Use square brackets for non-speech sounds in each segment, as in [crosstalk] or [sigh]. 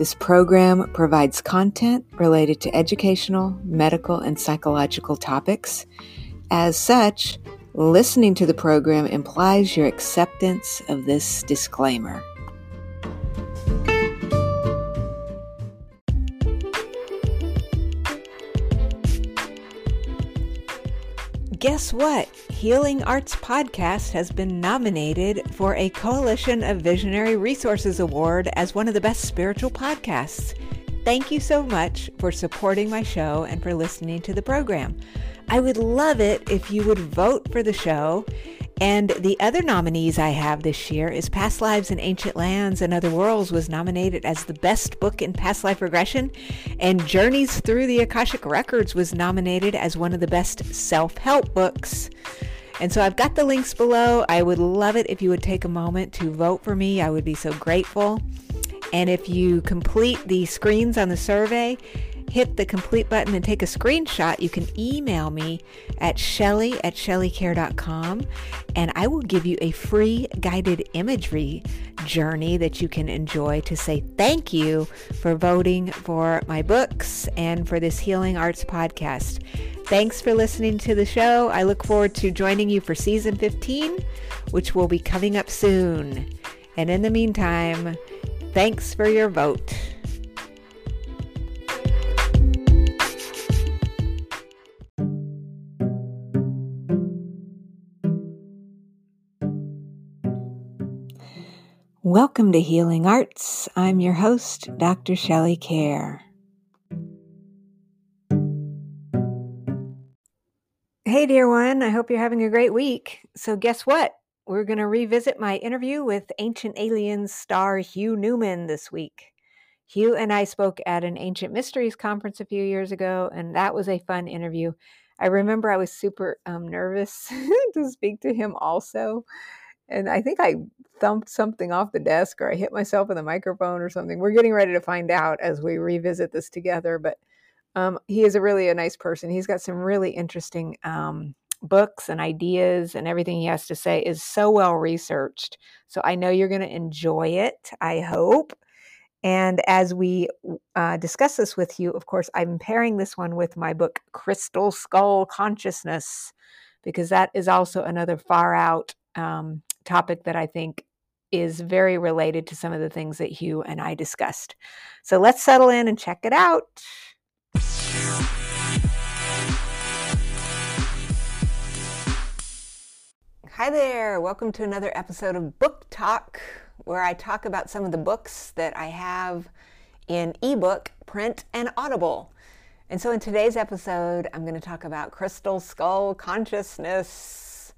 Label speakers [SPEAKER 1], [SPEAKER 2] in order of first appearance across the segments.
[SPEAKER 1] This program provides content related to educational, medical, and psychological topics. As such, listening to the program implies your acceptance of this disclaimer. Guess what? Healing Arts Podcast has been nominated for a Coalition of Visionary Resources Award as one of the best spiritual podcasts. Thank you so much for supporting my show and for listening to the program. I would love it if you would vote for the show and the other nominees I have this year is Past Lives in Ancient Lands and Other Worlds was nominated as the best book in past life regression, and Journeys Through the Akashic Records was nominated as one of the best self-help books. And so I've got the links below. I would love it if you would take a moment to vote for me. I would be so grateful. And if you complete the screens on the survey, hit the complete button and take a screenshot, you can email me at shelly at shelleykaehr.com and I will give you a free guided imagery journey that you can enjoy to say thank you for voting for my books and for this Healing Arts podcast. Thanks for listening to the show. I look forward to joining you for season 15, which will be coming up soon. And in the meantime, thanks for your vote. Welcome to Healing Arts. I'm your host, Dr. Shelley Kaehr. Hey, dear one, I hope you're having a great week. So, guess what? We're going to revisit my interview with Ancient Aliens star Hugh Newman this week. Hugh and I spoke at an Ancient Mysteries conference a few years ago, and that was a fun interview. I remember I was super um, nervous [laughs] to speak to him also and I think I thumped something off the desk or I hit myself in the microphone or something. We're getting ready to find out as we revisit this together. But um, he is a really a nice person. He's got some really interesting um, books and ideas, and everything he has to say is so well researched. So I know you're going to enjoy it. I hope. And as we uh, discuss this with you, of course, I'm pairing this one with my book, Crystal Skull Consciousness, because that is also another far out um, topic that I think is very related to some of the things that Hugh and I discussed. So let's settle in and check it out. Hi there, welcome to another episode of Book Talk, where I talk about some of the books that I have in ebook, print, and audible. And so in today's episode, I'm going to talk about Crystal Skull Consciousness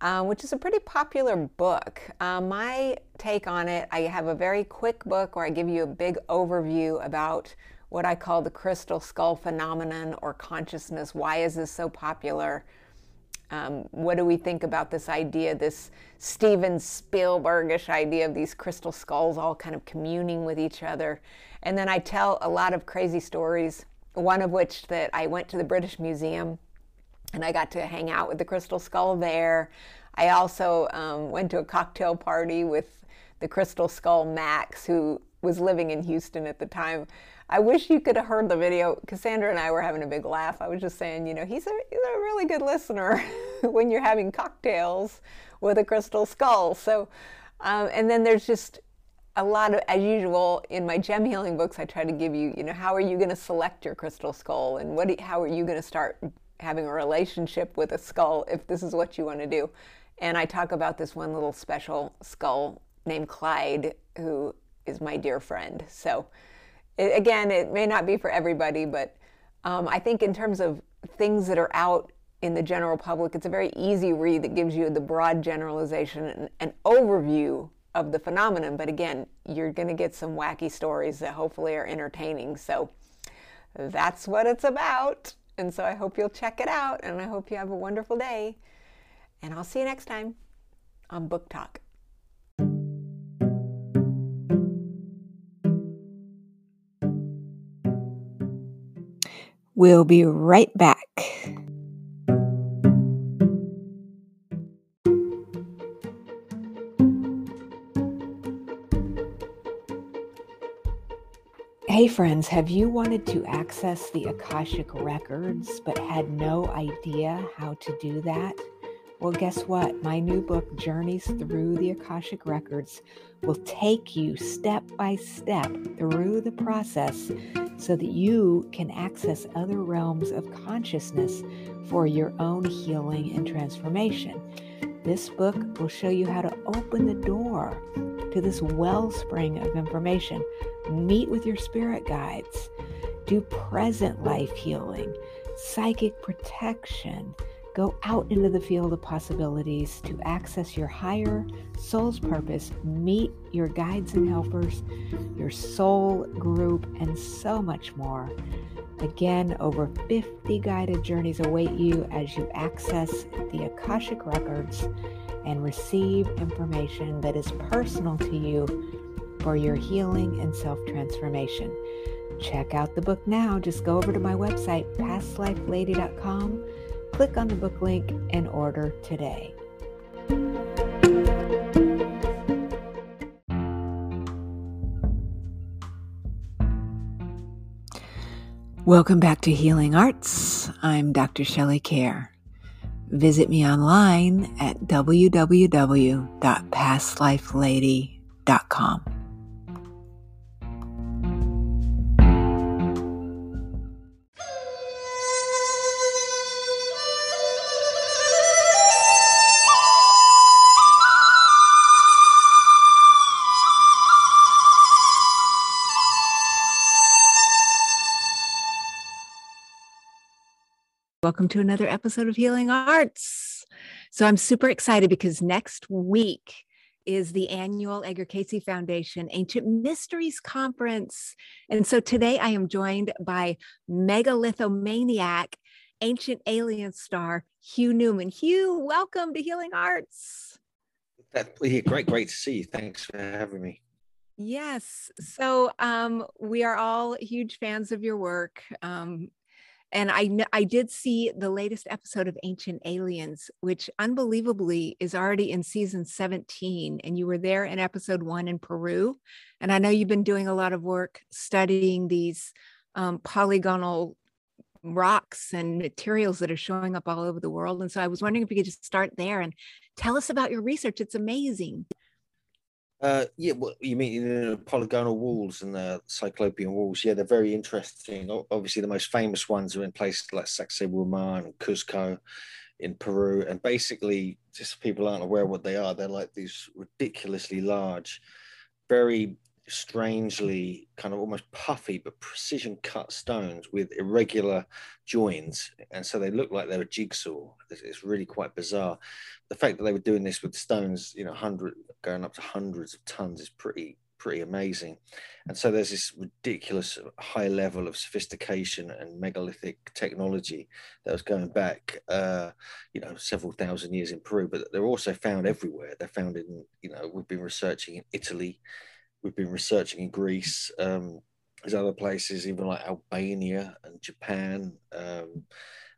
[SPEAKER 1] um, which is a pretty popular book. Um, my take on it, I have a very quick book where I give you a big overview about what I call the crystal skull phenomenon or consciousness. Why is this so popular? Um, what do we think about this idea, this Steven Spielbergish idea of these crystal skulls all kind of communing with each other? And then I tell a lot of crazy stories, one of which that I went to the British Museum and I got to hang out with the crystal skull there. I also um, went to a cocktail party with the crystal skull Max, who was living in Houston at the time. I wish you could have heard the video. Cassandra and I were having a big laugh. I was just saying, you know, he's a, he's a really good listener [laughs] when you're having cocktails with a crystal skull. So, um, and then there's just a lot of, as usual, in my gem healing books, I try to give you, you know, how are you going to select your crystal skull and what, how are you going to start having a relationship with a skull if this is what you want to do. And I talk about this one little special skull named Clyde, who is my dear friend. So, it, again, it may not be for everybody, but um, I think in terms of things that are out in the general public, it's a very easy read that gives you the broad generalization and an overview of the phenomenon. But again, you're going to get some wacky stories that hopefully are entertaining. So that's what it's about. And so I hope you'll check it out and I hope you have a wonderful day. And I'll see you next time on Book Talk. We'll be right back. Hey, friends, have you wanted to access the Akashic Records but had no idea how to do that? Well, guess what? My new book, Journeys Through the Akashic Records, will take you step by step through the process so that you can access other realms of consciousness for your own healing and transformation. This book will show you how to open the door to this wellspring of information meet with your spirit guides, do present life healing, psychic protection. Go out into the field of possibilities to access your higher soul's purpose, meet your guides and helpers, your soul group, and so much more. Again, over 50 guided journeys await you as you access the Akashic Records and receive information that is personal to you for your healing and self transformation. Check out the book now. Just go over to my website, pastlifelady.com, click on the book link, and order today. Welcome back to Healing Arts. I'm Dr. Shelley Kaehr. Visit me online at www.pastlifelady.com. Welcome to another episode of Healing Arts. So I'm super excited because next week is the annual Edgar Cayce Foundation Ancient Mysteries Conference. And so today I am joined by megalithomaniac, ancient alien star, Hugh Newman. Hugh, welcome to Healing Arts.
[SPEAKER 2] That, yeah, great, great to see you. Thanks for having me.
[SPEAKER 1] Yes. So um, we are all huge fans of your work. Um, and I I did see the latest episode of Ancient Aliens, which unbelievably is already in season 17, and you were there in episode one in Peru. And I know you've been doing a lot of work studying these um, polygonal rocks and materials that are showing up all over the world. And so I was wondering if you could just start there and tell us about your research. It's amazing.
[SPEAKER 2] Uh, yeah, well, you mean the polygonal walls and the cyclopean walls? Yeah, they're very interesting. Obviously, the most famous ones are in places like Sacsayhuaman and Cusco in Peru. And basically, just people aren't aware what they are. They're like these ridiculously large, very strangely kind of almost puffy but precision cut stones with irregular joins and so they look like they're a jigsaw. It's really quite bizarre. The fact that they were doing this with stones you know 100 going up to hundreds of tons is pretty pretty amazing. And so there's this ridiculous high level of sophistication and megalithic technology that was going back uh, you know several thousand years in peru but they're also found everywhere. They're found in you know we've been researching in italy we've been researching in Greece. Um, there's other places, even like Albania and Japan, um,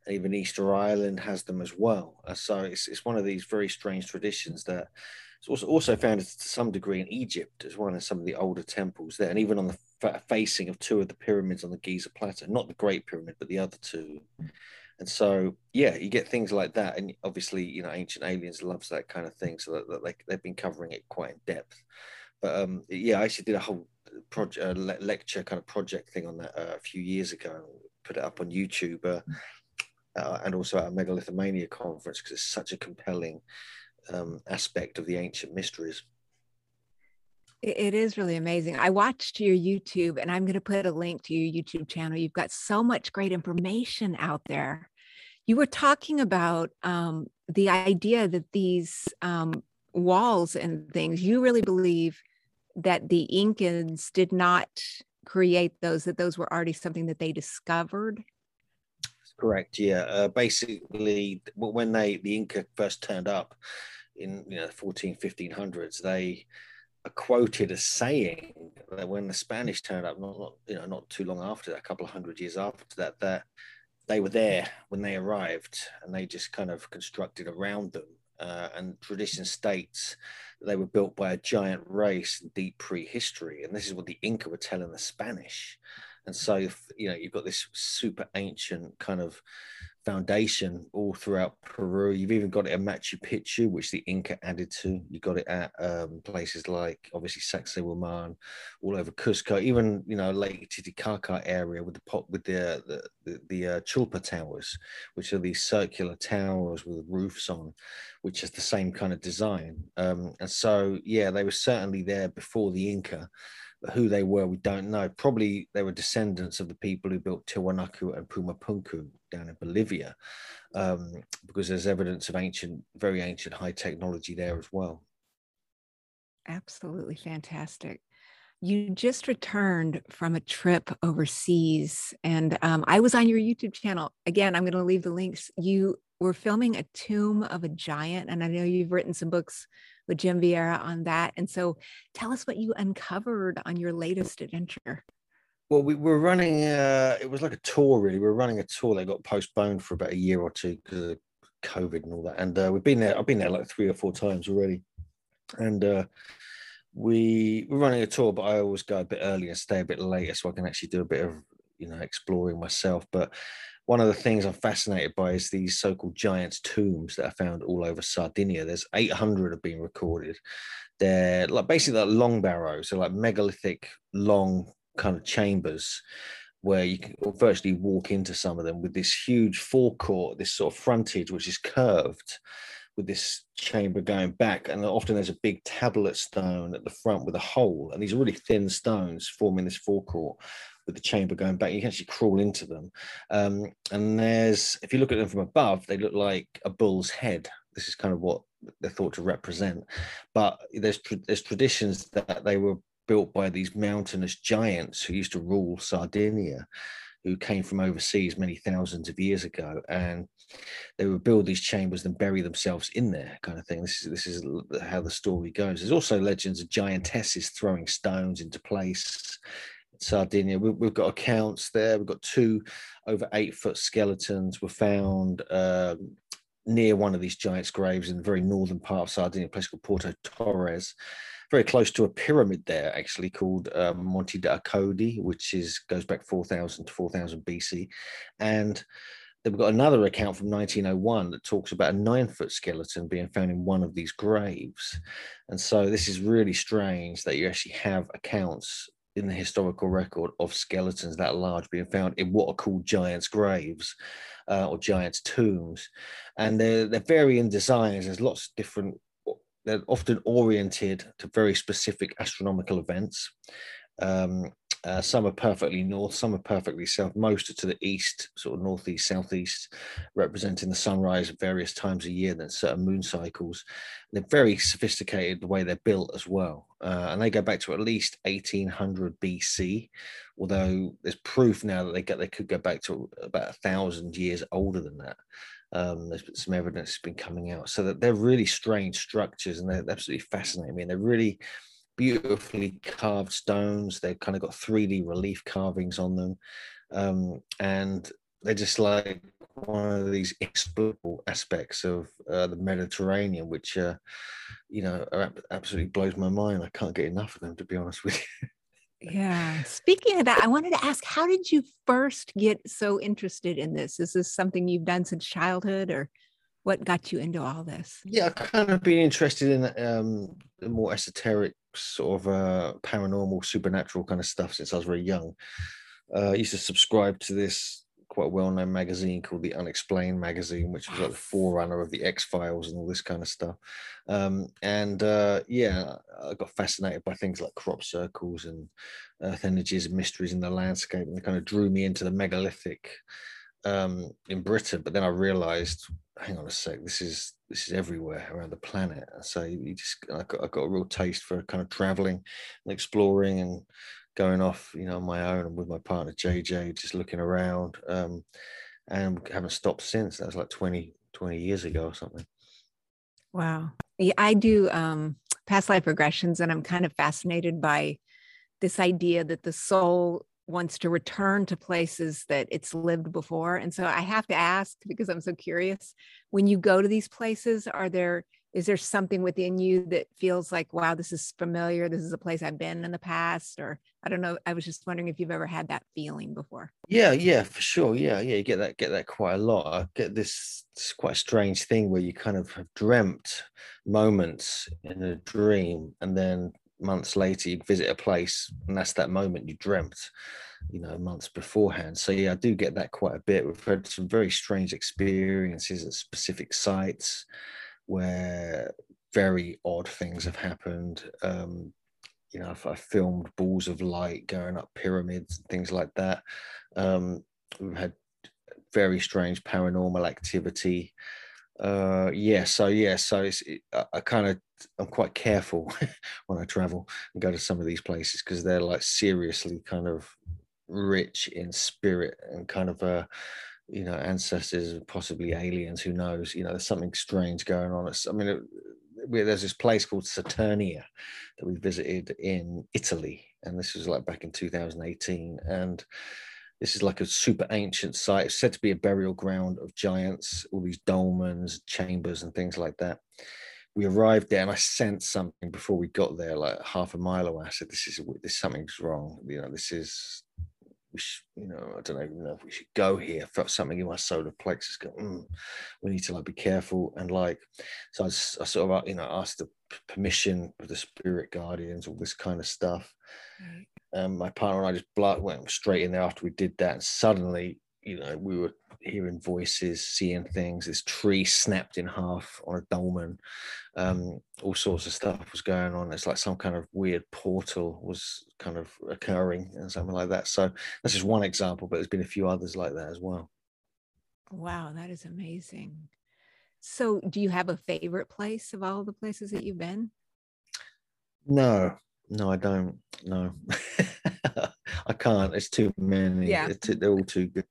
[SPEAKER 2] and even Easter Island has them as well. Uh, so it's, it's one of these very strange traditions that it's also, also found to some degree in Egypt as well as some of the older temples there, and even on the f- facing of two of the pyramids on the Giza Plateau, not the Great Pyramid, but the other two. And so, yeah, you get things like that, and obviously, you know, Ancient Aliens loves that kind of thing, so that, that they, they've been covering it quite in depth. But um, yeah, I actually did a whole project, uh, lecture kind of project thing on that uh, a few years ago. Put it up on YouTube. Uh, uh, and also at a megalithomania conference because it's such a compelling um, aspect of the ancient mysteries.
[SPEAKER 1] It is really amazing. I watched your YouTube and I'm going to put a link to your YouTube channel. You've got so much great information out there. You were talking about um, the idea that these um, walls and things, you really believe that the Incans did not create those, that those were already something that they discovered?
[SPEAKER 2] Correct. Yeah. Uh, basically, when they the Inca first turned up in you know 14, 1500s, they are quoted as saying that when the Spanish turned up, not, not you know not too long after that, a couple of hundred years after that, that they were there when they arrived, and they just kind of constructed around them. Uh, and tradition states they were built by a giant race in deep prehistory, and this is what the Inca were telling the Spanish. And so, you know, you've got this super ancient kind of foundation all throughout Peru. You've even got it at Machu Picchu, which the Inca added to. You got it at um, places like obviously Sacsayhuaman, all over Cusco, even you know Lake Titicaca area with the pot with the the the, the uh, Chulpa towers, which are these circular towers with roofs on, which is the same kind of design. Um, and so yeah, they were certainly there before the Inca. Who they were, we don't know. Probably they were descendants of the people who built Tiwanaku and Pumapunku down in Bolivia, um, because there's evidence of ancient, very ancient high technology there as well.
[SPEAKER 1] Absolutely fantastic. You just returned from a trip overseas, and um, I was on your YouTube channel. Again, I'm going to leave the links. You were filming a tomb of a giant, and I know you've written some books with Jim Vieira on that. And so tell us what you uncovered on your latest adventure.
[SPEAKER 2] Well, we were running, uh, it was like a tour, really. We were running a tour that got postponed for about a year or two because of COVID and all that. And uh, we've been there, I've been there like three or four times already. And uh, we we're running a tour, but I always go a bit earlier and stay a bit later so I can actually do a bit of, you know, exploring myself. But one of the things I'm fascinated by is these so-called giants' tombs that are found all over Sardinia. There's 800 have been recorded. They're like basically like long barrows, so like megalithic long kind of chambers where you can virtually walk into some of them with this huge forecourt, this sort of frontage which is curved with this chamber going back and often there's a big tablet stone at the front with a hole and these really thin stones forming this forecourt with the chamber going back. You can actually crawl into them. Um, and there's, if you look at them from above, they look like a bull's head. This is kind of what they're thought to represent. But there's there's traditions that they were built by these mountainous giants who used to rule Sardinia, who came from overseas many thousands of years ago, and they would build these chambers and bury themselves in there, kind of thing. This is this is how the story goes. There's also legends of giantesses throwing stones into place Sardinia. We, have got accounts there. We've got two over eight foot skeletons were found um, near one of these giants' graves in the very northern part of Sardinia, a place called Porto Torres, very close to a pyramid there, actually called um, Monte d'Accoddi, which is goes back 4,000 to 4,000 BC, and then we've got another account from 1901 that talks about a nine foot skeleton being found in one of these graves. And so this is really strange that you actually have accounts in the historical record of skeletons that large being found in what are called giants' graves uh, or giants' tombs. And they're, they're varying designs. There's lots of different, they're often oriented to very specific astronomical events. Um, uh, some are perfectly north, some are perfectly south. Most are to the east, sort of northeast, southeast, representing the sunrise at various times a year, then certain moon cycles. They're very sophisticated the way they're built as well. Uh, and they go back to at least 1800 BC, although there's proof now that they get they could go back to about a thousand years older than that. Um, there's some evidence has been coming out, so that they're really strange structures, and they're absolutely fascinating. I mean, they're really beautifully carved stones. They've kind of got 3D relief carvings on them. Um, and they're just like one of these inexplicable aspects of uh, the Mediterranean, which, uh, you know, absolutely blows my mind. I can't get enough of them, to be honest with you. [laughs]
[SPEAKER 1] Yeah. Speaking of that, I wanted to ask how did you first get so interested in this? Is this something you've done since childhood or what got you into all this?
[SPEAKER 2] Yeah, I've kind of been interested in um, the more esoteric sort of uh, paranormal, supernatural kind of stuff since I was very young. Uh, I used to subscribe to this quite a well-known magazine called the Unexplained magazine, which was like the forerunner of the X Files and all this kind of stuff. Um, and uh, yeah, I got fascinated by things like crop circles and earth energies and mysteries in the landscape, and they kind of drew me into the megalithic um, in Britain. But then I realised, hang on a sec, this is this is everywhere around the planet. So you just I got, I got a real taste for kind of traveling and exploring and going off, you know, on my own and with my partner JJ, just looking around, um, and haven't stopped since. That was like 20, 20 years ago or something.
[SPEAKER 1] Wow. Yeah, I do um, past life regressions, and I'm kind of fascinated by this idea that the soul wants to return to places that it's lived before. And so I have to ask because I'm so curious when you go to these places, are there is there something within you that feels like wow this is familiar. This is a place i've been in the past or i don't know i was just wondering if you've ever had that feeling before.
[SPEAKER 2] Yeah yeah for sure yeah yeah you get that get that quite a lot. I get this, quite strange thing where you kind of have dreamt moments in a dream and then months later you visit a place and that's that moment you dreamt you know months beforehand. So yeah i do get that quite a bit. We've had some very strange experiences at specific sites where very odd things have happened. Um, you know, I've, I've, filmed balls of light going up pyramids and things like that. Um, we've had very strange paranormal activity. Uh, yeah, so yeah, so it's, it, I, I kind of I'm quite careful [laughs] when I travel and go to some of these places because they're like seriously kind of rich in spirit and kind of a you know ancestors possibly aliens who knows? You know there's something strange going on. I mean it, there's this place called saturnia that we visited in italy and this was like back in 2018 and this is like a super ancient site. It's said to be a burial ground of giants all these dolmens chambers and things like that. We arrived there and i sensed something before we got there like half a mile away. I said this is this something's wrong. You know this is we should, you know, I don't even know if we should go here. I felt something in my solar plexus go, mm, we need to like be careful. And like, so I, I sort of, you know, asked the permission of the spirit guardians, all this kind of stuff. Right. Um, my partner and I just went straight in there after we did that. And suddenly, you know, we were hearing voices, seeing things. This tree snapped in half on a dolmen. Um, all sorts of stuff was going on. It's like some kind of weird portal was kind of occurring and something like that. So that's just one example, but there's been a few others like that as well.
[SPEAKER 1] Wow, that is amazing. So, do you have a favorite place of all the places that you've been?
[SPEAKER 2] No, no, I don't. No, [laughs] I can't. It's too many. Yeah, too, they're all too good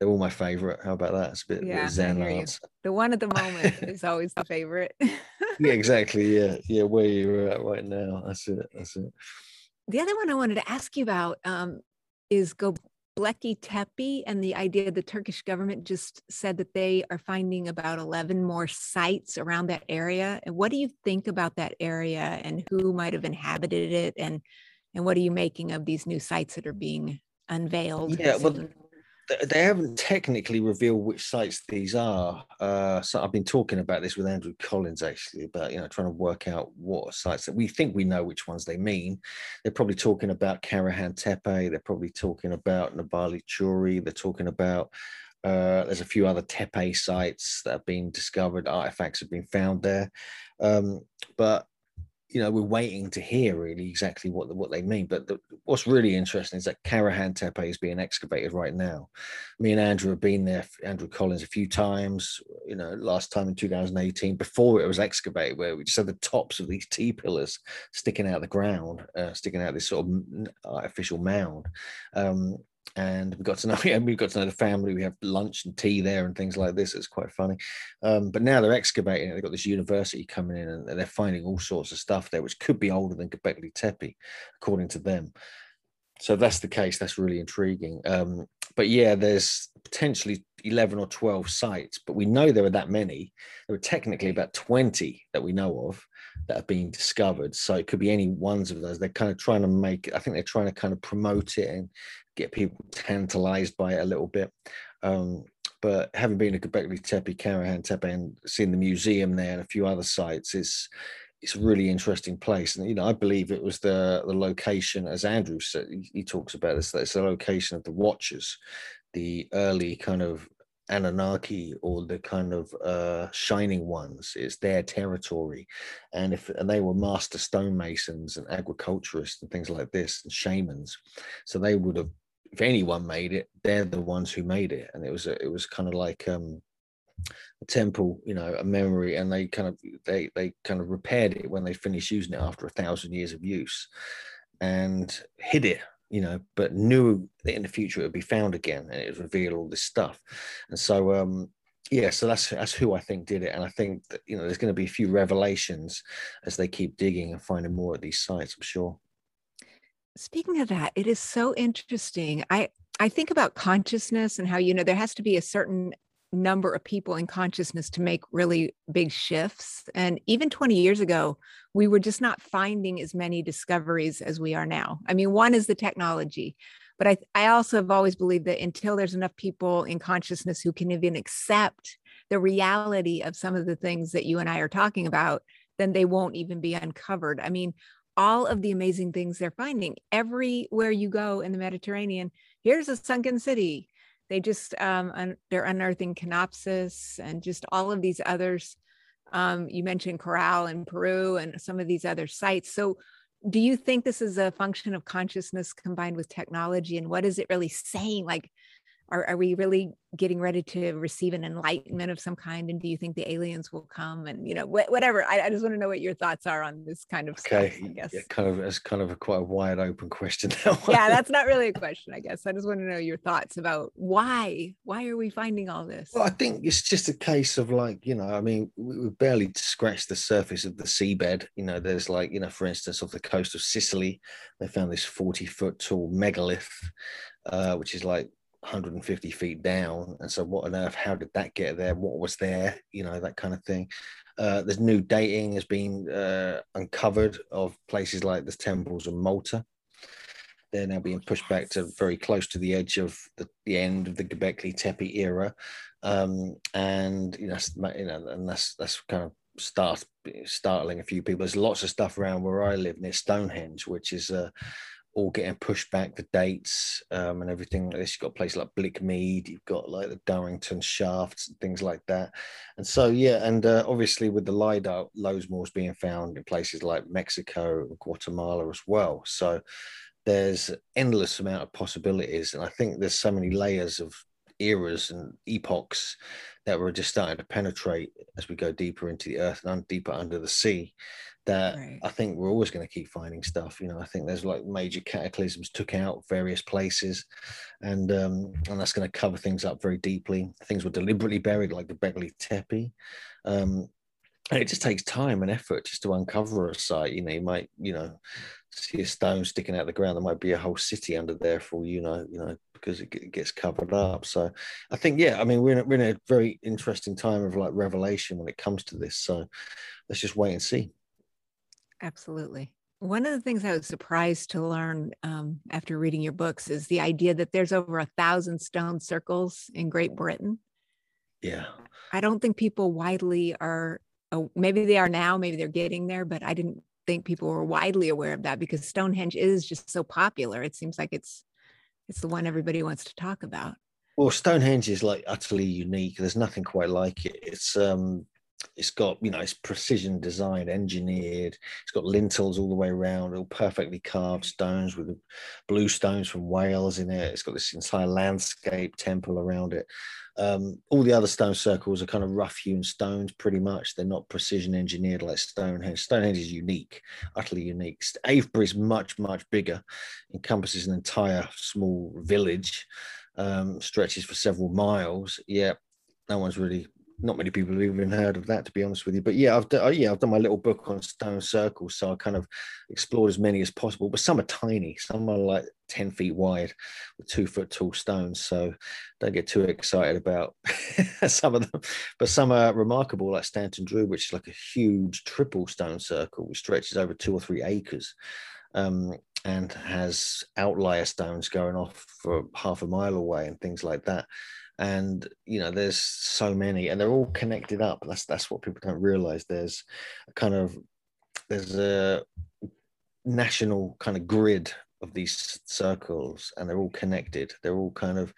[SPEAKER 2] they're all my favorite. How about that? It's a bit, yeah, bit zen.
[SPEAKER 1] The one at the moment [laughs] is always the favorite.
[SPEAKER 2] yeah, exactly. Yeah, [laughs] yeah. Where you're at right now. That's it. That's it.
[SPEAKER 1] The other one I wanted to ask you about um, is Göbekli Tepe and the idea the Turkish government just said that they are finding about 11 more sites around that area. And what do you think about that area and who might have inhabited it? And, and what are you making of these new sites that are being unveiled?
[SPEAKER 2] Yeah, well, they haven't technically revealed which sites these are. Uh, so I've been talking about this with Andrew Collins actually about you know trying to work out what sites that we think we know which ones they mean. They're probably talking about Karahan Tepe. They're probably talking about Nevalı Çori. They're talking about uh, there's a few other Tepe sites that have been discovered. Artifacts have been found there, um, but you know, we're waiting to hear really exactly what what they mean. But the, what's really interesting is that Karahan Tepe is being excavated right now. Me and Andrew have been there, Andrew Collins, a few times. You know, last time in 2018, before it was excavated, where we just had the tops of these [laughs] T pillars sticking out of the ground, uh, sticking out this sort of artificial mound. Um, and we got to know [laughs] yeah, we got to know the family. We have lunch and tea there and things like this. It's quite funny. Um, but now they're excavating it. They've got this university coming in and they're finding all sorts of stuff there, which could be older than Göbekli Tepe, according to them. So that's the case, that's really intriguing. Um, but yeah, there's potentially 11 or 12 sites, but we know there are that many. There are technically about 20 that we know of that have been discovered. So it could be any ones of those. They're kind of trying to make, I think they're trying to kind of promote it and get people tantalized by it a little bit. Um, but having been to Göbekli Tepe, Karahan Tepe, and seeing the museum there and a few other sites, it's it's a really interesting place. And you know, I believe it was the the location, as Andrew said, he, talks about this. That it's the location of the Watchers, the early kind of Anunnaki or the kind of uh, shining ones. It's their territory, and if and they were master stonemasons and agriculturists and things like this and shamans, so they would have. If anyone made it, they're the ones who made it, and it was a, it was kind of like um, a temple, you know, a memory, and they kind of they they kind of repaired it when they finished using it after a thousand years of use, and hid it you know, but knew that in the future it would be found again and it would reveal all this stuff. And so, um, yeah, so that's that's who I think did it, and I think that you know there's going to be a few revelations as they keep digging and finding more at these sites. I'm sure.
[SPEAKER 1] Speaking of that, it is so interesting. I I think about consciousness and how you know there has to be a certain number of people in consciousness to make really big shifts. And even 20 years ago, we were just not finding as many discoveries as we are now. I mean, one is the technology, but I, I also have always believed that until there's enough people in consciousness who can even accept the reality of some of the things that you and I are talking about, then they won't even be uncovered. I mean, all of the amazing things they're finding everywhere you go in the Mediterranean. Here's a sunken city they just um, un- they're unearthing Canopus and just all of these others. Um, you mentioned Caral in Peru and some of these other sites. So, do you think this is a function of consciousness combined with technology? And what is it really saying? Like, are, are we really getting ready to receive an enlightenment of some kind? And do you think the aliens will come? And you know wh- whatever. I, I, just want to know what your thoughts are on this kind of okay. Stuff, I guess.
[SPEAKER 2] Yeah, kind of it's kind of a quite a wide open question [laughs]
[SPEAKER 1] yeah that's not really a question i guess. I just want to know your thoughts about why why are we finding all this?
[SPEAKER 2] Well i think it's just a case of like you know i mean we, we barely scratched the surface of the seabed. You know there's like you know for instance off the coast of sicily they found this 40 foot tall megalith uh, which is like 150 feet down and so what on earth how did that get there? What was there? You know that kind of thing. Uh, there's new dating has been uh, uncovered of places like the temples of malta. They're now being pushed back to very close to the edge of the, the end of the Göbekli Tepe era, um, and you know, you know, and that's that's kind of start startling a few people. There's lots of stuff around where I live near Stonehenge, which is a, all getting pushed back the dates um, and everything like this. You've got places like Blick Mead, you've got like the Durrington shafts and things like that. And so, yeah, and uh, obviously with the LIDAR, is being found in places like Mexico, and Guatemala as well. So there's endless amount of possibilities. And I think there's so many layers of eras and epochs that we're just starting to penetrate as we go deeper into the earth and deeper under the sea that right. I think we're always going to keep finding stuff. You know, I think there's like major cataclysms took out various places, and um, and that's going to cover things up very deeply. Things were deliberately buried, like the Göbekli Tepe. Um, and it just takes time and effort just to uncover a site. You know, you might, you know, see a stone sticking out of the ground. There might be a whole city under there for you know, you know, because it gets covered up. So I think, yeah, I mean, we're in, a, we're in a very interesting time of like revelation when it comes to this. So let's just wait and see.
[SPEAKER 1] Absolutely. One of the things I was surprised to learn um, after reading your books is the idea that there's over a thousand stone circles in Great Britain.
[SPEAKER 2] Yeah.
[SPEAKER 1] I don't think people widely are, uh, maybe they are now, maybe they're getting there, but I didn't think people were widely aware of that because Stonehenge is just so popular. It seems like it's it's the one everybody wants to talk about.
[SPEAKER 2] Well, Stonehenge is like utterly unique. There's nothing quite like it. It's um it's got you know it's precision designed engineered. It's got lintels all the way around all perfectly carved stones with blue stones from wales in it. It's got this entire landscape temple around it. Um, all the other stone circles are kind of rough hewn stones pretty much. They're not precision engineered like stonehenge. Stonehenge is unique utterly unique. Avebury is much much bigger encompasses an entire small village um, stretches for several miles. Yeah no one's really not many people have even heard of that, to be honest with you. But yeah, I've done, yeah, I've done my little book on stone circles, so I kind of explored as many as possible. But some are tiny, some are like ten feet wide, with two foot tall stones. So don't get too excited about [laughs] some of them. But some are remarkable, like Stanton Drew, which is like a huge triple stone circle, which stretches over two or three acres. Um, and has outlier stones going off for half a mile away and things like that and you know there's so many and they're all connected up. That's that's what people don't realize. There's a kind of there's a national kind of grid of these circles and they're all connected. They're all kind of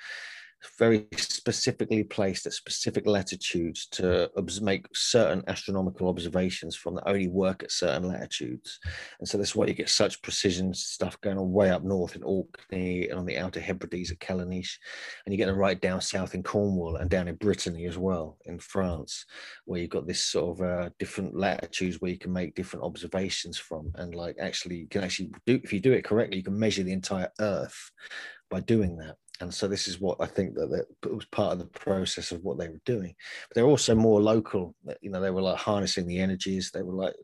[SPEAKER 2] very specifically placed at specific latitudes to make certain astronomical observations from that only work at certain latitudes. And so that's why you get such precision stuff going on way up north in Orkney and on the Outer Hebrides at Callanish. And you get them right down south in Cornwall and down in Brittany as well, in France, where you've got this sort of uh, different latitudes where you can make different observations from. And like actually, you can actually do, if you do it correctly, you can measure the entire Earth by doing that and so this is what I think that, that was part of the process of what they were doing. But they're also more local. You know, they were like harnessing the energies. They were like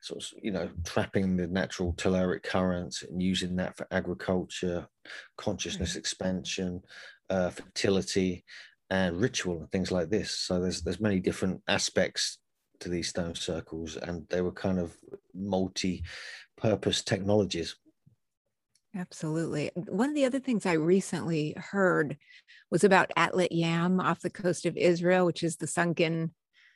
[SPEAKER 2] sort of you know trapping the natural telluric currents and using that for agriculture, consciousness expansion, uh, fertility, and ritual and things like this. So there's there's many different aspects to these stone circles, and they were kind of multi-purpose technologies.
[SPEAKER 1] Absolutely. One of the other things I recently heard was about Atlit Yam off the coast of Israel, which is the sunken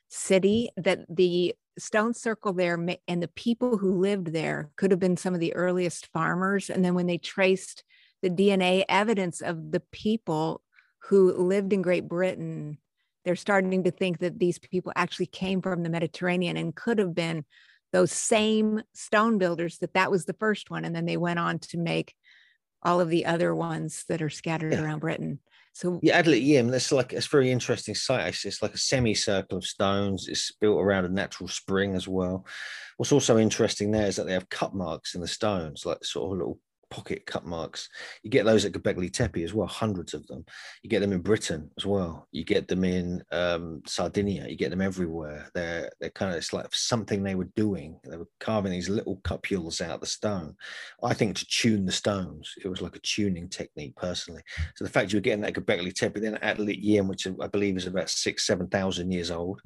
[SPEAKER 1] city, that the stone circle there and the people who lived there could have been some of the earliest farmers. And then when they traced the DNA evidence of the people who lived in Great Britain, they're starting to think that these people actually came from the Mediterranean and could have been those same stone builders that that was the first one and then they went on to make all of the other ones that are scattered yeah. around britain. So
[SPEAKER 2] yeah Atlit Yam that's like it's very interesting site. It's like a semicircle of stones. It's built around a natural spring as well. What's also interesting there is that they have cut marks in the stones like sort of little pocket cut marks. You get those at Göbekli Tepe as well, hundreds of them. You get them in Britain as well. You get them in um, Sardinia. You get them everywhere. They're they're kind of it's like something they were doing. They were carving these little cupules out of the stone. I think to tune the stones. It was like a tuning technique personally. So the fact you were getting that Göbekli Tepe, then at Atlit Yam, which I believe is about six seven thousand years old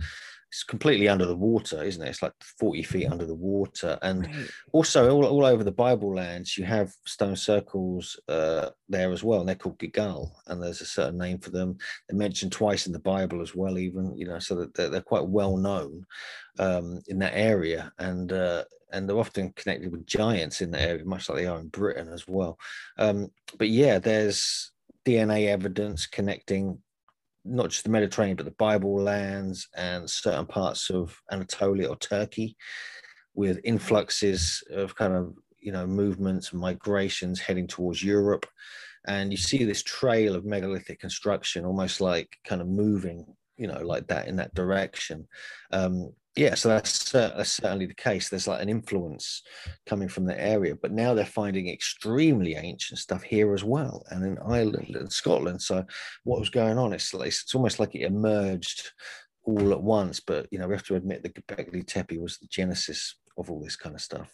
[SPEAKER 2] it's completely under the water, isn't it? It's like 40 feet under the water. And right. also, all, all over the Bible lands, you have stone circles uh, there as well, and they're called Gilgal, and there's a certain name for them. They're mentioned twice in the Bible as well, even, you know, so that they're, they're quite well known um, in that area. And uh, and they're often connected with giants in the area, much like they are in Britain as well. Um, but yeah, there's DNA evidence connecting not just the Mediterranean, but the Bible lands and certain parts of Anatolia or Turkey, with influxes of kind of you know movements and migrations heading towards Europe, and you see this trail of megalithic construction, almost like kind of moving, you know, like that in that direction. Um, yeah, so that's, uh, certainly the case. There's like an influence coming from the area, but now they're finding extremely ancient stuff here as well, and in Ireland and Scotland. So what was going on? It's it's almost like it emerged all at once. But you know, we have to admit that Göbekli Tepe was the genesis of all this kind of stuff.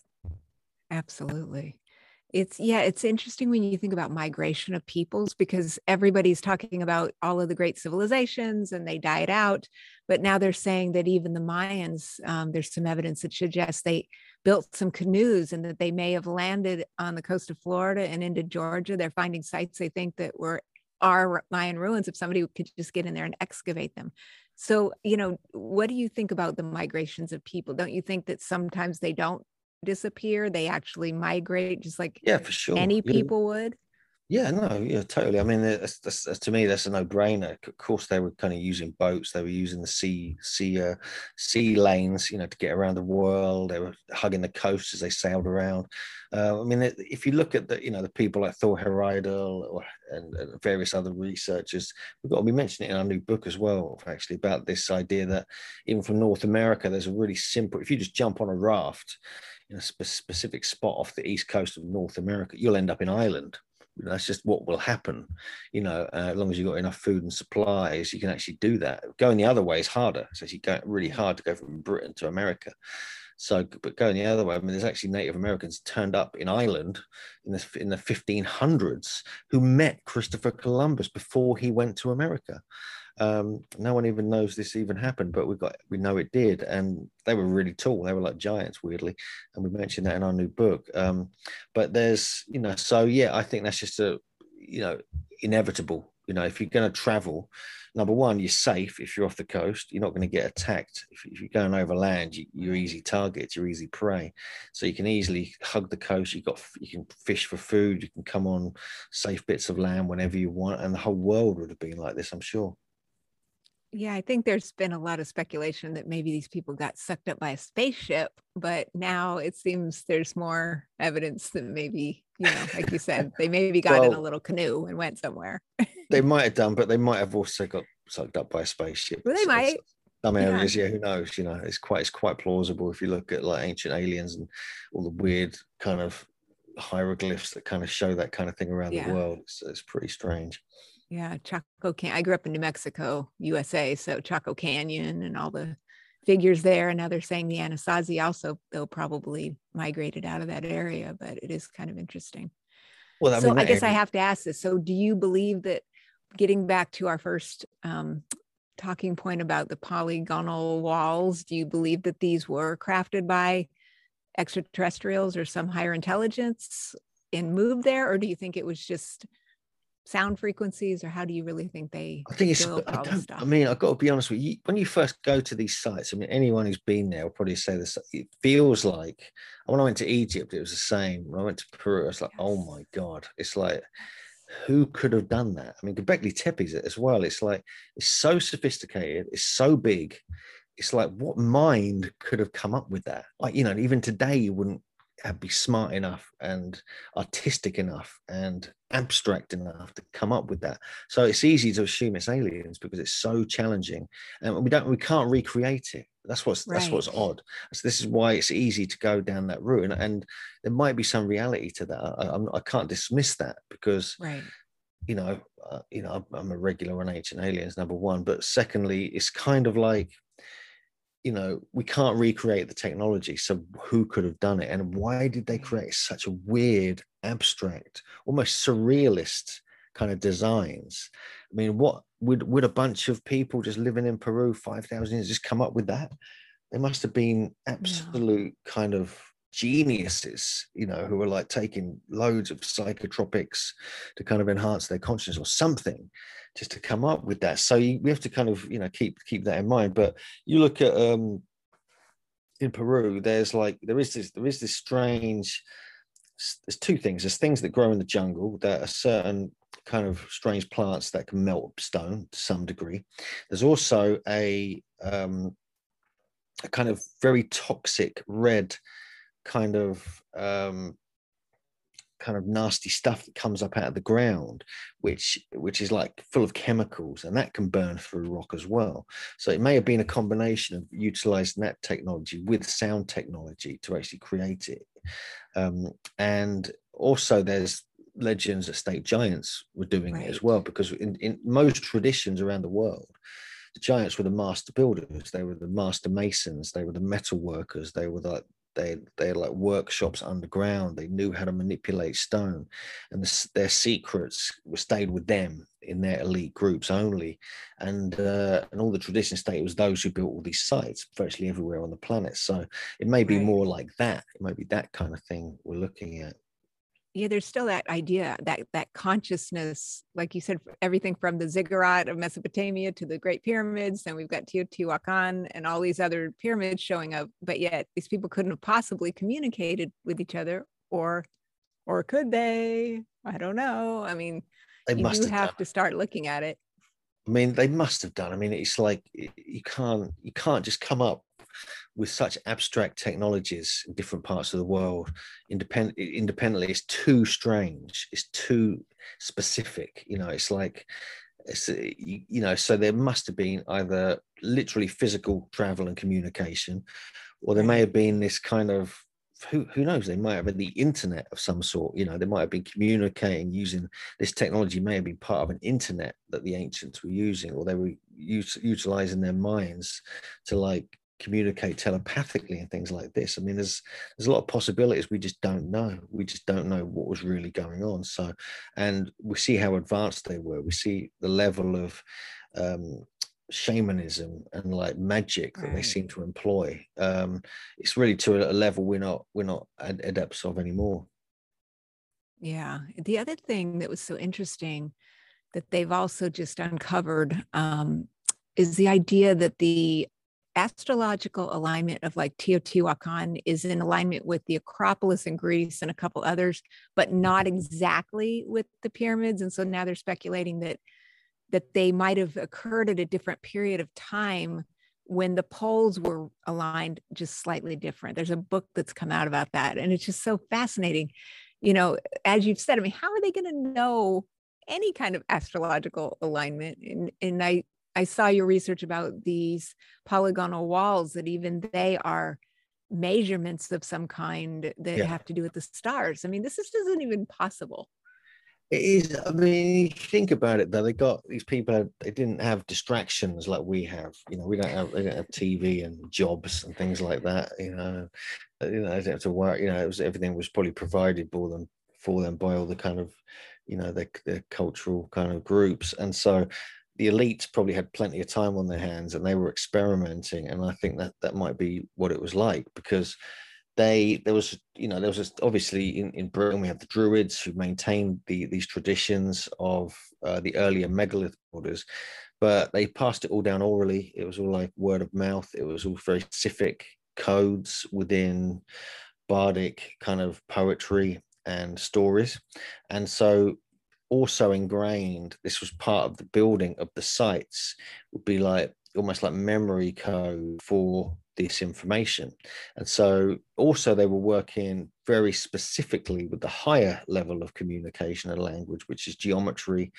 [SPEAKER 1] Absolutely it's yeah it's interesting when you think about migration of peoples because everybody's talking about all of the great civilizations and they died out but now they're saying that even the mayans um, there's some evidence that suggests they built some canoes and that they may have landed on the coast of florida and into georgia. They're finding sites they think that were are mayan ruins if somebody could just get in there and excavate them. So you know what do you think about the migrations of people? Don't you think that sometimes they don't disappear they actually migrate just like
[SPEAKER 2] yeah for sure
[SPEAKER 1] any people would?
[SPEAKER 2] Yeah no yeah totally i mean that's, that's, that's, to me that's a no-brainer of course they were kind of using boats they were using the sea sea uh, sea lanes you know to get around the world they were hugging the coast as they sailed around uh, i mean if you look at the you know the people like thor heyerdahl or and, and, various other researchers we've got to be mentioning it in our new book as well actually about this idea that even from north america there's a really simple if you just jump on a raft in a spe- specific spot off the east coast of North America, you'll end up in Ireland. That's just what will happen, you know. Uh, as long as you've got enough food and supplies, you can actually do that. Going the other way is harder. It's actually going really hard to go from Britain to America. So, but going the other way, I mean, there's actually Native Americans turned up in Ireland in the in the 1500s who met Christopher Columbus before he went to America. Um, no one even knows this even happened, but we got we know it did, and they were really tall. They were like giants, weirdly, and we mentioned that in our new book. Um, but there's, you know, so yeah, I think that's just a, you know, inevitable You know, if you're going to travel, number one, you're safe if you're off the coast. You're not going to get attacked. If, you're going over land, you, are easy targets. You're easy prey. So you can easily hug the coast. You got you can fish for food. You can come on safe bits of land whenever you want, and the whole world would have been like this. I'm sure.
[SPEAKER 1] Yeah, I think there's been a lot of speculation that maybe these people got sucked up by a spaceship, but now it seems there's more evidence that maybe, you know, like you said, they maybe got well, in a little canoe and went somewhere.
[SPEAKER 2] they [laughs] might have done, but they might have also got sucked up by a spaceship.
[SPEAKER 1] Well, they might.
[SPEAKER 2] Some areas, yeah. yeah, who knows? You know, it's quite it's quite plausible if you look at like ancient aliens and all the weird kind of hieroglyphs that kind of show that kind of thing around yeah. the world. It's, it's pretty strange.
[SPEAKER 1] Yeah, Chaco Can. I grew up in New Mexico, USA, so Chaco Canyon and all the figures there. And now they're saying the Anasazi also, they'll probably migrated out of that area, but it is kind of interesting. Well, I so mean, I guess I have to ask this. So, do you believe that getting back to our first um, talking point about the polygonal walls, do you believe that these were crafted by extraterrestrials or some higher intelligence and moved there, or do you think it was just sound frequencies or how do you really think they
[SPEAKER 2] i think it's I, I, mean i've got to be honest with you when you first go to these sites i mean anyone who's been there will probably say this it feels like when i went to egypt it was the same when i went to peru I was like oh yes. oh my god it's like who could have done that? I mean Göbekli Tepe's it as well it's like it's so sophisticated it's so big it's like what mind could have come up with that? Like you know even today you wouldn't be smart enough and artistic enough and abstract enough to come up with that. So it's easy to assume it's aliens because it's so challenging, and we don't we can't recreate it. That's what's right. that's what's odd. So this is why it's easy to go down that route, and, and there might be some reality to that. I, I can't dismiss that because.
[SPEAKER 1] Right.
[SPEAKER 2] You know, uh, you know, I'm a regular on Ancient Aliens, number one. But secondly, it's kind of like you know, we can't recreate the technology. So who could have done it? And why did they mm. create such a weird, abstract, almost surrealist kind of designs? I mean, what would would a bunch of people just living in Peru 5,000 years just come up with that? They must have been absolute yeah. kind of geniuses, you know, who are like taking loads of psychotropics to kind of enhance their consciousness or something just to come up with that. So you, we have to kind of you know keep keep that in mind. But you look at um, in Peru, there's like there is this there is this strange. There's two things. There's things that grow in the jungle that are certain kind of strange plants that can melt stone to some degree. There's also a um, a kind of very toxic red kind of um, kind of nasty stuff that comes up out of the ground which which is like full of chemicals and that can burn through rock as well. So it may have been a combination of utilizing that technology with sound technology to actually create it. Um, and also there's legends that state giants were doing right. it as well because in, in most traditions around the world the giants were the master builders. They were the master masons. They were the metal workers. They were the, they they had like workshops underground. They knew how to manipulate stone, and the, their secrets were stayed with them in their elite groups only. And uh, and all the tradition state was those who built all these sites virtually everywhere on the planet. So it may be right. more like that. It might be that kind of thing we're looking at
[SPEAKER 1] yeah there's still that idea that that consciousness like you said everything from the ziggurat of mesopotamia to the great pyramids and we've got teotihuacan and all these other pyramids showing up but yet these people couldn't have possibly communicated with each other or or could they? I don't know. I mean they you must have, have to start looking at it.
[SPEAKER 2] I mean they must have done. I mean it's like you can't you can't just come up with such abstract technologies in different parts of the world independent independently it's too strange it's too specific you know it's like it's uh, you, you know so there must have been either literally physical travel and communication or there may have been this kind of who, who knows they might have had the internet of some sort you know they might have been communicating using this technology may have been part of an internet that the ancients were using or they were utilizing their minds to like communicate telepathically and things like this. I mean, there's there's a lot of possibilities we just don't know. We just don't know what was really going on. So, and we see how advanced they were. We see the level of um, shamanism and like magic that right. they seem to employ. Um, it's really to a level we're not we're not adepts of anymore.
[SPEAKER 1] Yeah. The other thing that was so interesting that they've also just uncovered um, is the idea that the astrological alignment of like Teotihuacan is in alignment with the Acropolis in Greece and a couple others, but not mm-hmm. exactly with the pyramids. And so now they're speculating that that they might have occurred at a different period of time when the poles were aligned just slightly different. There's a book that's come out about that, and it's just so fascinating. You know, as you've said, I mean, how are they going to know any kind of astrological alignment? And and I I saw your research about these polygonal walls that even they are measurements of some kind that yeah. have to do with the stars. I mean, this just isn't even possible.
[SPEAKER 2] It is. I mean, think about it though. They got these people. They didn't have distractions like we have. You know, we don't have. They don't have TV and jobs and things like that. You know, you know, they didn't have to work. You know, it was everything was probably provided for them for them by all the kind of, you know, their, the cultural kind of groups. And so, the elites probably had plenty of time on their hands and they were experimenting and i think that that might be what it was like because they there was you know there was just, obviously in, in britain we have the druids who maintained the these traditions of uh, the earlier megalith orders but they passed it all down orally. It was all like word of mouth. It was all very specific codes within bardic kind of poetry and stories. And so also ingrained this was part of the building of the sites would be like almost like memory code for this information. And so also they were working very specifically with the higher level of communication and language which is geometry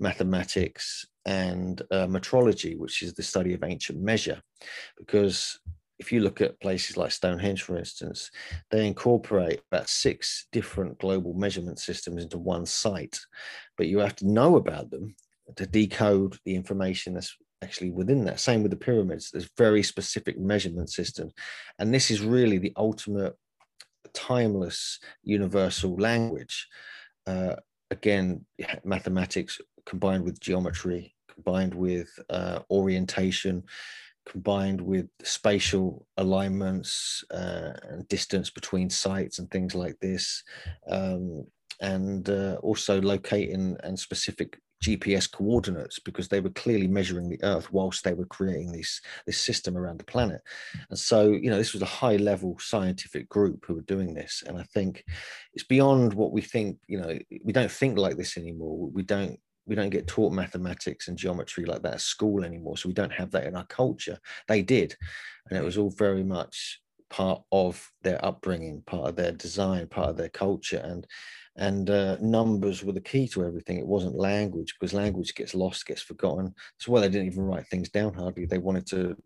[SPEAKER 2] mathematics and uh, metrology which is the study of ancient measure. Because if you look at places like Stonehenge, for instance, they incorporate about six different global measurement systems into one site, but you have to know about them to decode the information that's actually within that. Same with the pyramids, there's very specific measurement systems. And this is really the ultimate timeless universal language. Uh, again, mathematics combined with geometry, combined with uh, orientation combined with spatial alignments uh, and distance between sites and things like this, um, and uh, also locating and specific GPS coordinates because they were clearly measuring the Earth whilst they were creating this this system around the planet. And so, you know, this was a high level scientific group who were doing this. And I think it's beyond what we think. You know, we don't think like this anymore. We don't we don't get taught mathematics and geometry like that at school anymore. So we don't have that in our culture. They did. And it was all very much part of their upbringing, part of their design, part of their culture. And and uh, numbers were the key to everything. It wasn't language because language gets lost, gets forgotten. That's why they didn't even write things down hardly. They wanted to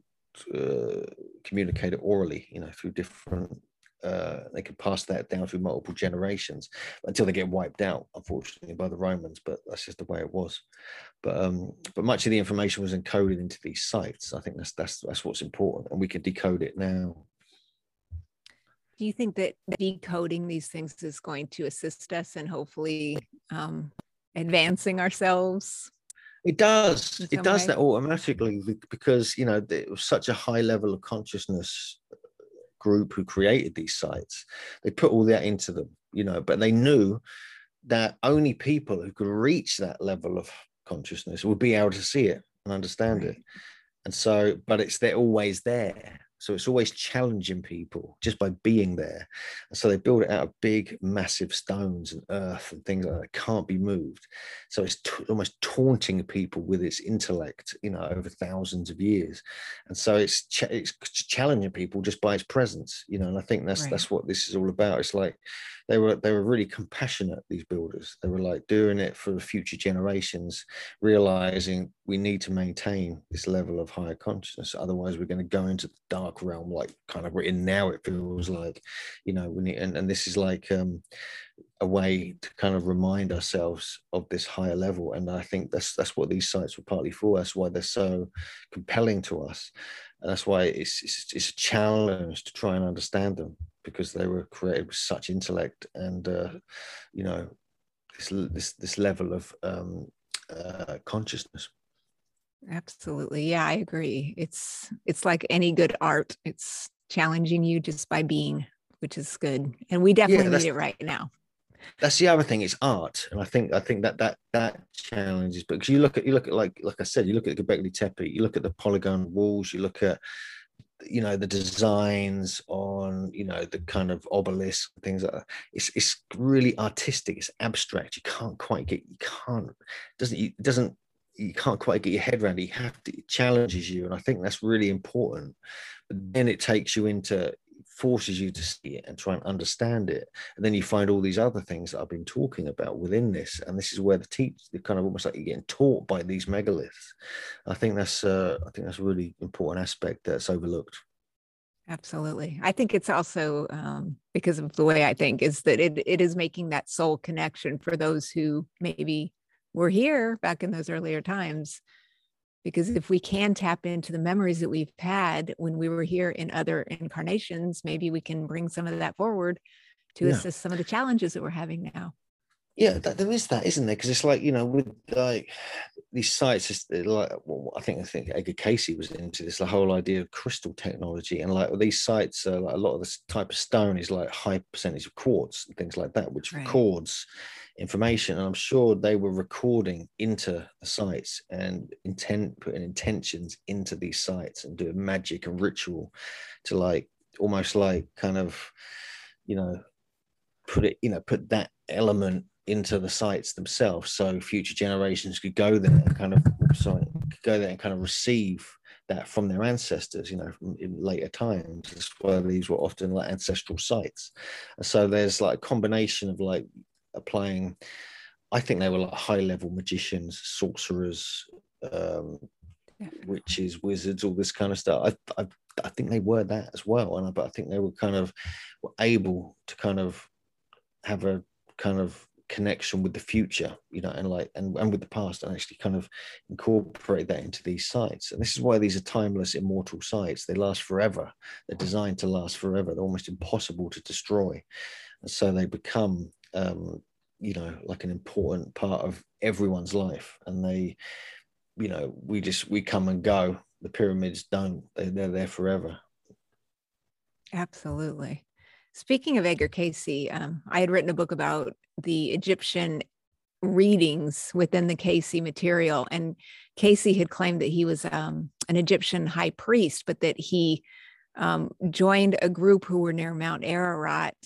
[SPEAKER 2] uh, communicate it orally, you know, through different uh, they could pass that down through multiple generations until they get wiped out, unfortunately, by the Romans. But that's just the way it was. But um, but much of the information was encoded into these sites. I think that's that's that's what's important, and we can decode it now.
[SPEAKER 1] Do you think that decoding these things is going to assist us and hopefully um, advancing ourselves
[SPEAKER 2] it does. It does way. that automatically because you know it was such a high level of consciousness group who created these sites. They put all that into them, you know, but they knew that only people who could reach that level of consciousness would be able to see it and understand right. it. And so, but it's they're always there. So it's always challenging people just by being there. And so they build it out of big, massive stones and earth and things like that can't be moved. So it's t- almost taunting people with its intellect, you know, over thousands of years. And so it's ch- it's challenging people just by its presence, you know. And I think that's right. that's what this is all about. It's like they were they were really compassionate these builders they were like doing it for future generations realizing we need to maintain this level of higher consciousness otherwise we're going to go into the dark realm like kind of written now it feels like you know need and, and this is like um a way to kind of remind ourselves of this higher level. And i think that's that's what these sites were partly for. That's why they're so compelling to us. And that's why it's, it's, it's a challenge to try and understand them because they were created with such intellect and uh, you know this this this level of um, uh, consciousness.
[SPEAKER 1] Absolutely, yeah, I agree. It's it's like any good art; it's challenging you just by being, which is good, and we definitely yeah, need it right now.
[SPEAKER 2] that's the other thing. It's art, and I think I think that that that challenges. Because you look at you look at like like I said, you look at Göbekli Tepe, you look at the polygon walls, you look at you know the designs on you know the kind of obelisk things like that. It's it's really artistic. It's abstract. You can't quite get. You can't. Doesn't. It doesn't. You can't quite get your head around it. You have to. It challenges you, and I think that's really important. But then it takes you into forces you to see it and try and understand it and then you find all these other things that i've been talking about within this and this is where the teach the kind of almost like you're getting taught by these megaliths i think that's uh, i think that's a really important aspect that's overlooked
[SPEAKER 1] absolutely i think it's also um, because of the way i think is that it, it is making that soul connection for those who maybe were here back in those earlier times because if we can tap into the memories that we've had when we were here in other incarnations maybe we can bring some of that forward to yeah. assist some of the challenges that we're having now
[SPEAKER 2] yeah that, there is that isn't there because it's like you know with like these sites like well, i think i think edgar Cayce was into this the whole idea of crystal technology and like these sites are like a lot of this type of stone is like high percentage of quartz and things like that which right. records information. And I'm sure they were recording into the sites and intent putting intentions into these sites and doing magic and ritual to like almost like kind of, you know, put it, you know, put that element into the sites themselves so future generations could go there and kind of sorry, go there and kind of receive that from their ancestors, you know, in later times. That's why these were often like ancestral sites. So there's like a combination of like applying. I think they were like high level magicians, sorcerers, um, witches, wizards, all this kind of stuff. I, I, I think they were that as well, and I, but I think they were kind of were able to kind of have a kind of connection with the future, you know, and like and, and with the past, and actually kind of incorporate that into these sites. And this is why these are timeless, immortal sites. They last forever. They're designed to last forever. They're almost impossible to destroy, and so they become um, you know like an important part of everyone's life. And they you know we just we come and go. The pyramids don't they, they're there forever.
[SPEAKER 1] Absolutely. Speaking of edgar Cayce um, i had written a book about the egyptian readings within the Cayce material and Cayce had claimed that he was um, an egyptian high priest but that he um, joined a group who were near mount ararat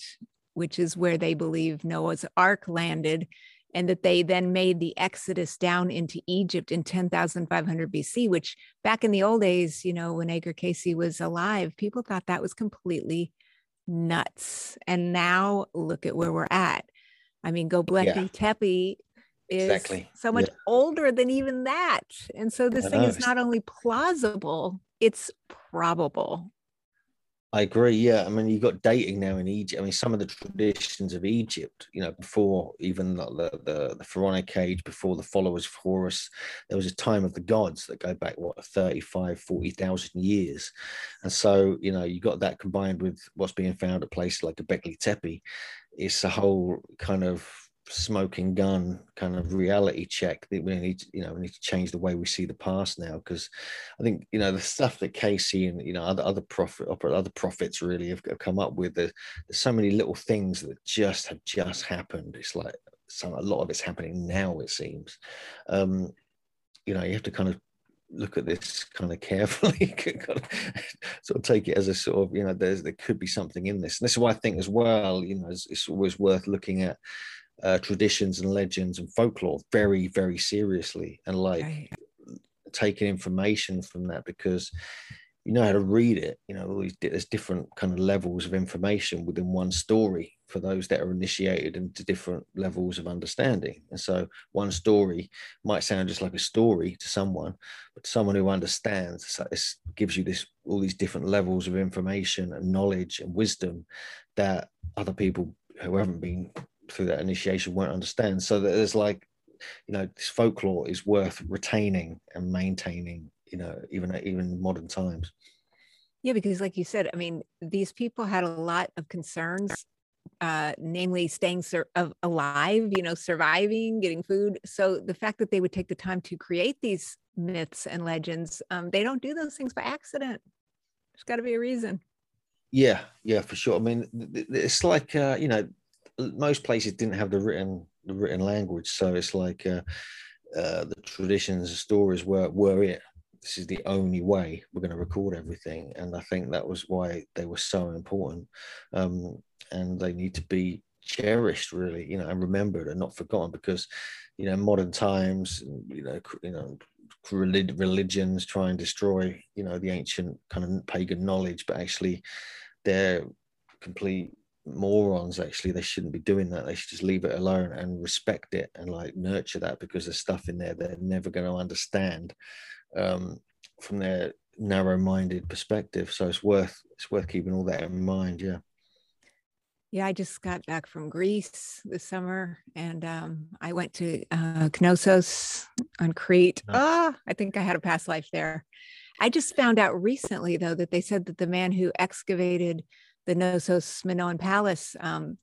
[SPEAKER 1] which is where they believe Noah's ark landed, and that they then made the exodus down into Egypt in 10,500 BC, which back in the old days, you know, when Edgar Cayce was alive, people thought that was completely nuts. And now look at where we're at. I mean, Göbekli yeah. Tepe is exactly. so much yeah. older than even that. And so this thing is not only plausible, it's probable.
[SPEAKER 2] I agree. Yeah, I mean, you've got dating now in Egypt. I mean, some of the traditions of Egypt, you know, before even the the, the Pharaonic age, before the followers of Horus, there was a time of the gods that go back what 35, 40,000 years, and so you know, you got that combined with what's being found at places like Göbekli Tepe. It's a whole kind of smoking gun kind of reality check that we need to, you know we need to change the way we see the past now because i think you know the stuff that Cayce and you know other other prophet other prophets really have, have come up with there's, there's so many little things that just have just happened. It's like some a lot of it's happening now it seems. Um you know you have to kind of look at this kind of carefully [laughs] sort of take it as a sort of you know there's there could be something in this. And this is why i think as well you know it's, it's always worth looking at uh, traditions and legends and folklore very, very seriously and like right. taking information from that because you know how to read it. You know, there's different kind of levels of information within one story for those that are initiated into different levels of understanding. And so one story might sound just like a story to someone, but someone who understands it gives you this all these different levels of information and knowledge and wisdom that other people who haven't been through that initiation won't understand. So there's like, you know, this folklore is worth retaining and maintaining, you know, even even modern times.
[SPEAKER 1] Yeah, because like you said, I mean, these people had a lot of concerns, uh, namely staying sur- alive, you know, surviving, getting food. So the fact that they would take the time to create these myths and legends, um, they don't do those things by accident. There's got to be a reason.
[SPEAKER 2] Yeah, yeah, for sure. I mean, it's like uh, you know, most places didn't have the written the written language, so it's like uh, uh, the traditions, the stories were were it. This is the only way we're going to record everything, and I think that was why they were so important, um, and they need to be cherished, really, you know, and remembered and not forgotten because, you know, modern times, you know, you know, religions try and destroy, you know, the ancient kind of pagan knowledge, but actually, they're complete morons actually they shouldn't be doing that. They should just leave it alone and respect it and like nurture that because there's stuff in there they're never going to understand um, from their narrow-minded perspective. So it's worth it's worth keeping all that in mind yeah.
[SPEAKER 1] Yeah i just got back from greece this summer and um, i went to uh, knossos on crete. Ah oh, i think i had a past life there. I just found out recently though that they said that the man who excavated the Knossos Minoan Palace um,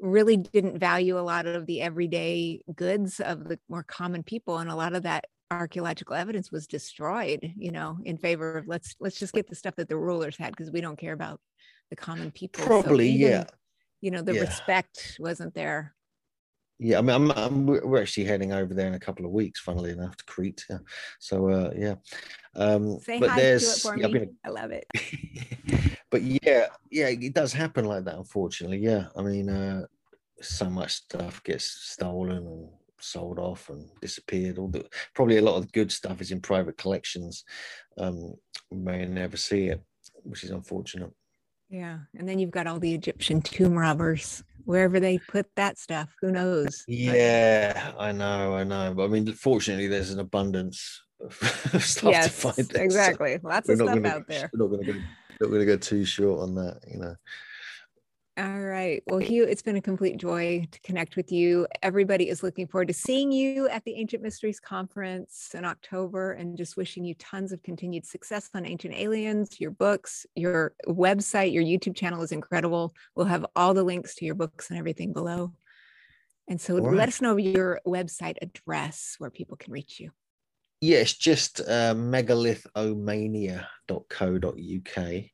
[SPEAKER 1] really didn't value a lot of the everyday goods of the more common people, and a lot of that archaeological evidence was destroyed. You know, in favor of let's let's just get the stuff that the rulers had because we don't care about the common people.
[SPEAKER 2] Probably, so even, yeah.
[SPEAKER 1] You know, the yeah. respect wasn't there.
[SPEAKER 2] Yeah, I mean, I'm, I'm, we're actually heading over there in a couple of weeks, funnily enough, to Crete. Yeah. So, uh, yeah.
[SPEAKER 1] Um, Say but hi there's, to it for yeah, me. Been, I love it. [laughs]
[SPEAKER 2] but yeah, yeah, it does happen like that, unfortunately. Yeah, I mean, uh, so much stuff gets stolen and sold off and disappeared. All the probably a lot of the good stuff is in private collections. Um, we may never see it, which is unfortunate.
[SPEAKER 1] Yeah, and then you've got all the Egyptian tomb robbers wherever they put that stuff. Who knows?
[SPEAKER 2] Yeah, I know, I know. But I mean, fortunately, there's an abundance of [laughs] stuff yes, to find. [laughs]
[SPEAKER 1] There, exactly, so lots of stuff
[SPEAKER 2] gonna,
[SPEAKER 1] out there.
[SPEAKER 2] We're not going to not going to go too short on that, you know.
[SPEAKER 1] All right. Well, Hugh, it's been a complete joy to connect with you. Everybody is looking forward to seeing you at the Ancient Mysteries Conference in October and just wishing you tons of continued success on Ancient Aliens, your books, your website, your YouTube channel is incredible. We'll have all the links to your books and everything below. And so right. let us know your website address where people can reach you.
[SPEAKER 2] Yeah, it's just uh, megalithomania.co.uk.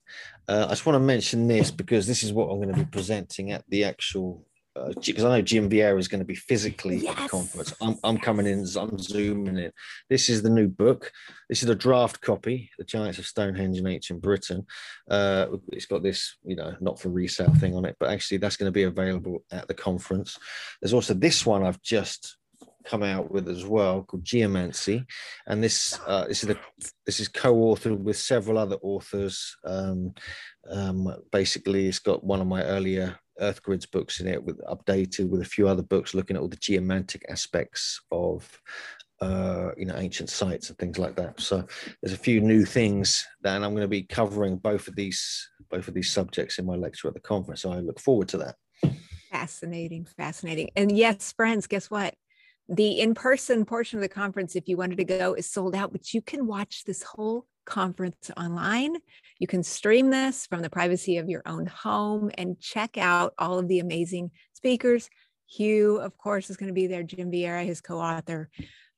[SPEAKER 2] Uh, I just want to mention this because this is what I'm going to be presenting at the actual. Because uh, I know Jim Vieira is going to be physically yes. at the conference. I'm, I'm coming in, I'm zooming in. This is the new book. This is a draft copy, The Giants of Stonehenge in Ancient Britain. Uh, it's got this, you know, not for resale thing on it, but actually that's going to be available at the conference. There's also this one I've just come out with as well called Geomancy, and this uh, this is the this is co-authored with several other authors. Um, um, basically, it's got one of my earlier Earth Grids books in it, with updated with a few other books looking at all the geomantic aspects of uh, you know ancient sites and things like that. So there's a few new things that I'm going to be covering both of these both of these subjects in my lecture at the conference. So I look forward to that.
[SPEAKER 1] Fascinating, fascinating. And yes, friends, guess what? The in-person portion of the conference if you wanted to go is sold out but you can watch this whole conference online. You can stream this from the privacy of your own home and check out all of the amazing speakers. Hugh of course is going to be there jim vieira his co-author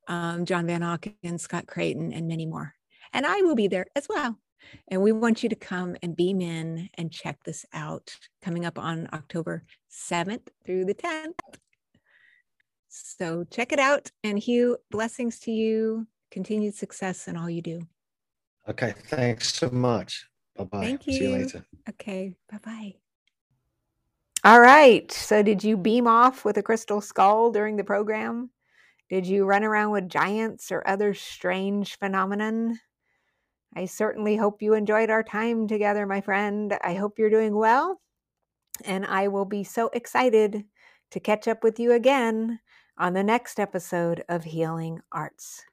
[SPEAKER 1] um, john van auken scott creighton and many more. And i will be there as well. And we want you to come and beam in and check this out coming up on october 7th through the 10th so check it out. And Hugh, blessings to you. Continued success in all you do.
[SPEAKER 2] Okay. Thanks so much. Bye bye.
[SPEAKER 1] Thank you.
[SPEAKER 2] See you later.
[SPEAKER 1] Okay. Bye bye. All right. So, did you beam off with a crystal skull during the program? Did you run around with giants or other strange phenomenon? I certainly hope you enjoyed our time together, my friend. I hope you're doing well. And I will be so excited to catch up with you again on the next episode of Healing Arts.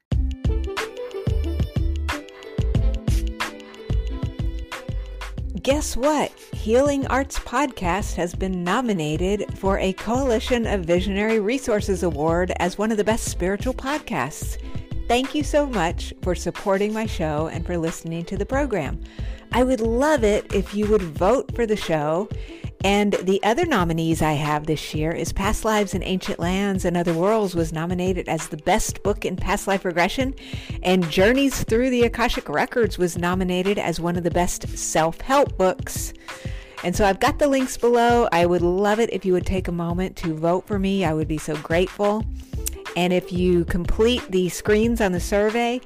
[SPEAKER 1] Guess what? Healing Arts Podcast has been nominated for a Coalition of Visionary Resources Award as one of the best spiritual podcasts. Thank you so much for supporting my show and for listening to the program. I would love it if you would vote for the show and the other nominees I have this year is Past Lives in Ancient Lands and Other Worlds was nominated as the best book in past life regression, and Journeys Through the Akashic Records was nominated as one of the best self-help books. And so I've got the links below. I would love it if you would take a moment to vote for me. I would be so grateful. And if you complete the screens on the survey,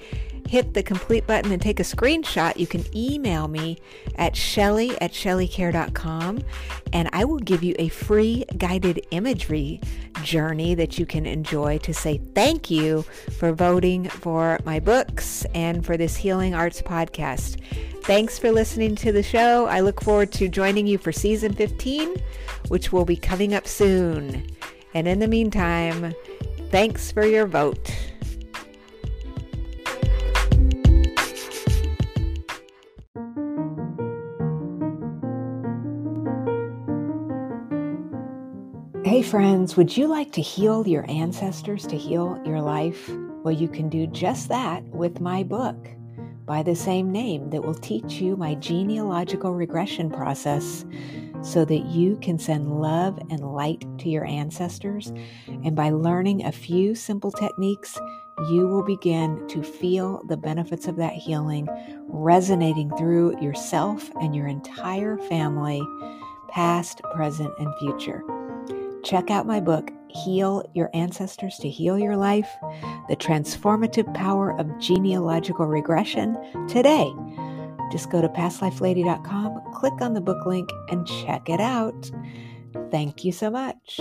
[SPEAKER 1] hit the complete button and take a screenshot, you can email me at shelley at shelleykaehr.com and I will give you a free guided imagery journey that you can enjoy to say thank you for voting for my books and for this Healing Arts podcast. Thanks for listening to the show. I look forward to joining you for season 15, which will be coming up soon. And in the meantime, thanks for your vote. Friends, would you like to heal your ancestors to heal your life? Well, you can do just that with my book by the same name that will teach you my genealogical regression process so that you can send love and light to your ancestors. And by learning a few simple techniques, you will begin to feel the benefits of that healing resonating through yourself and your entire family, past, present, and future. Check out my book, Heal Your Ancestors to Heal Your Life The Transformative Power of Genealogical Regression today. Just go to pastlifelady.com, click on the book link, and check it out. Thank you so much.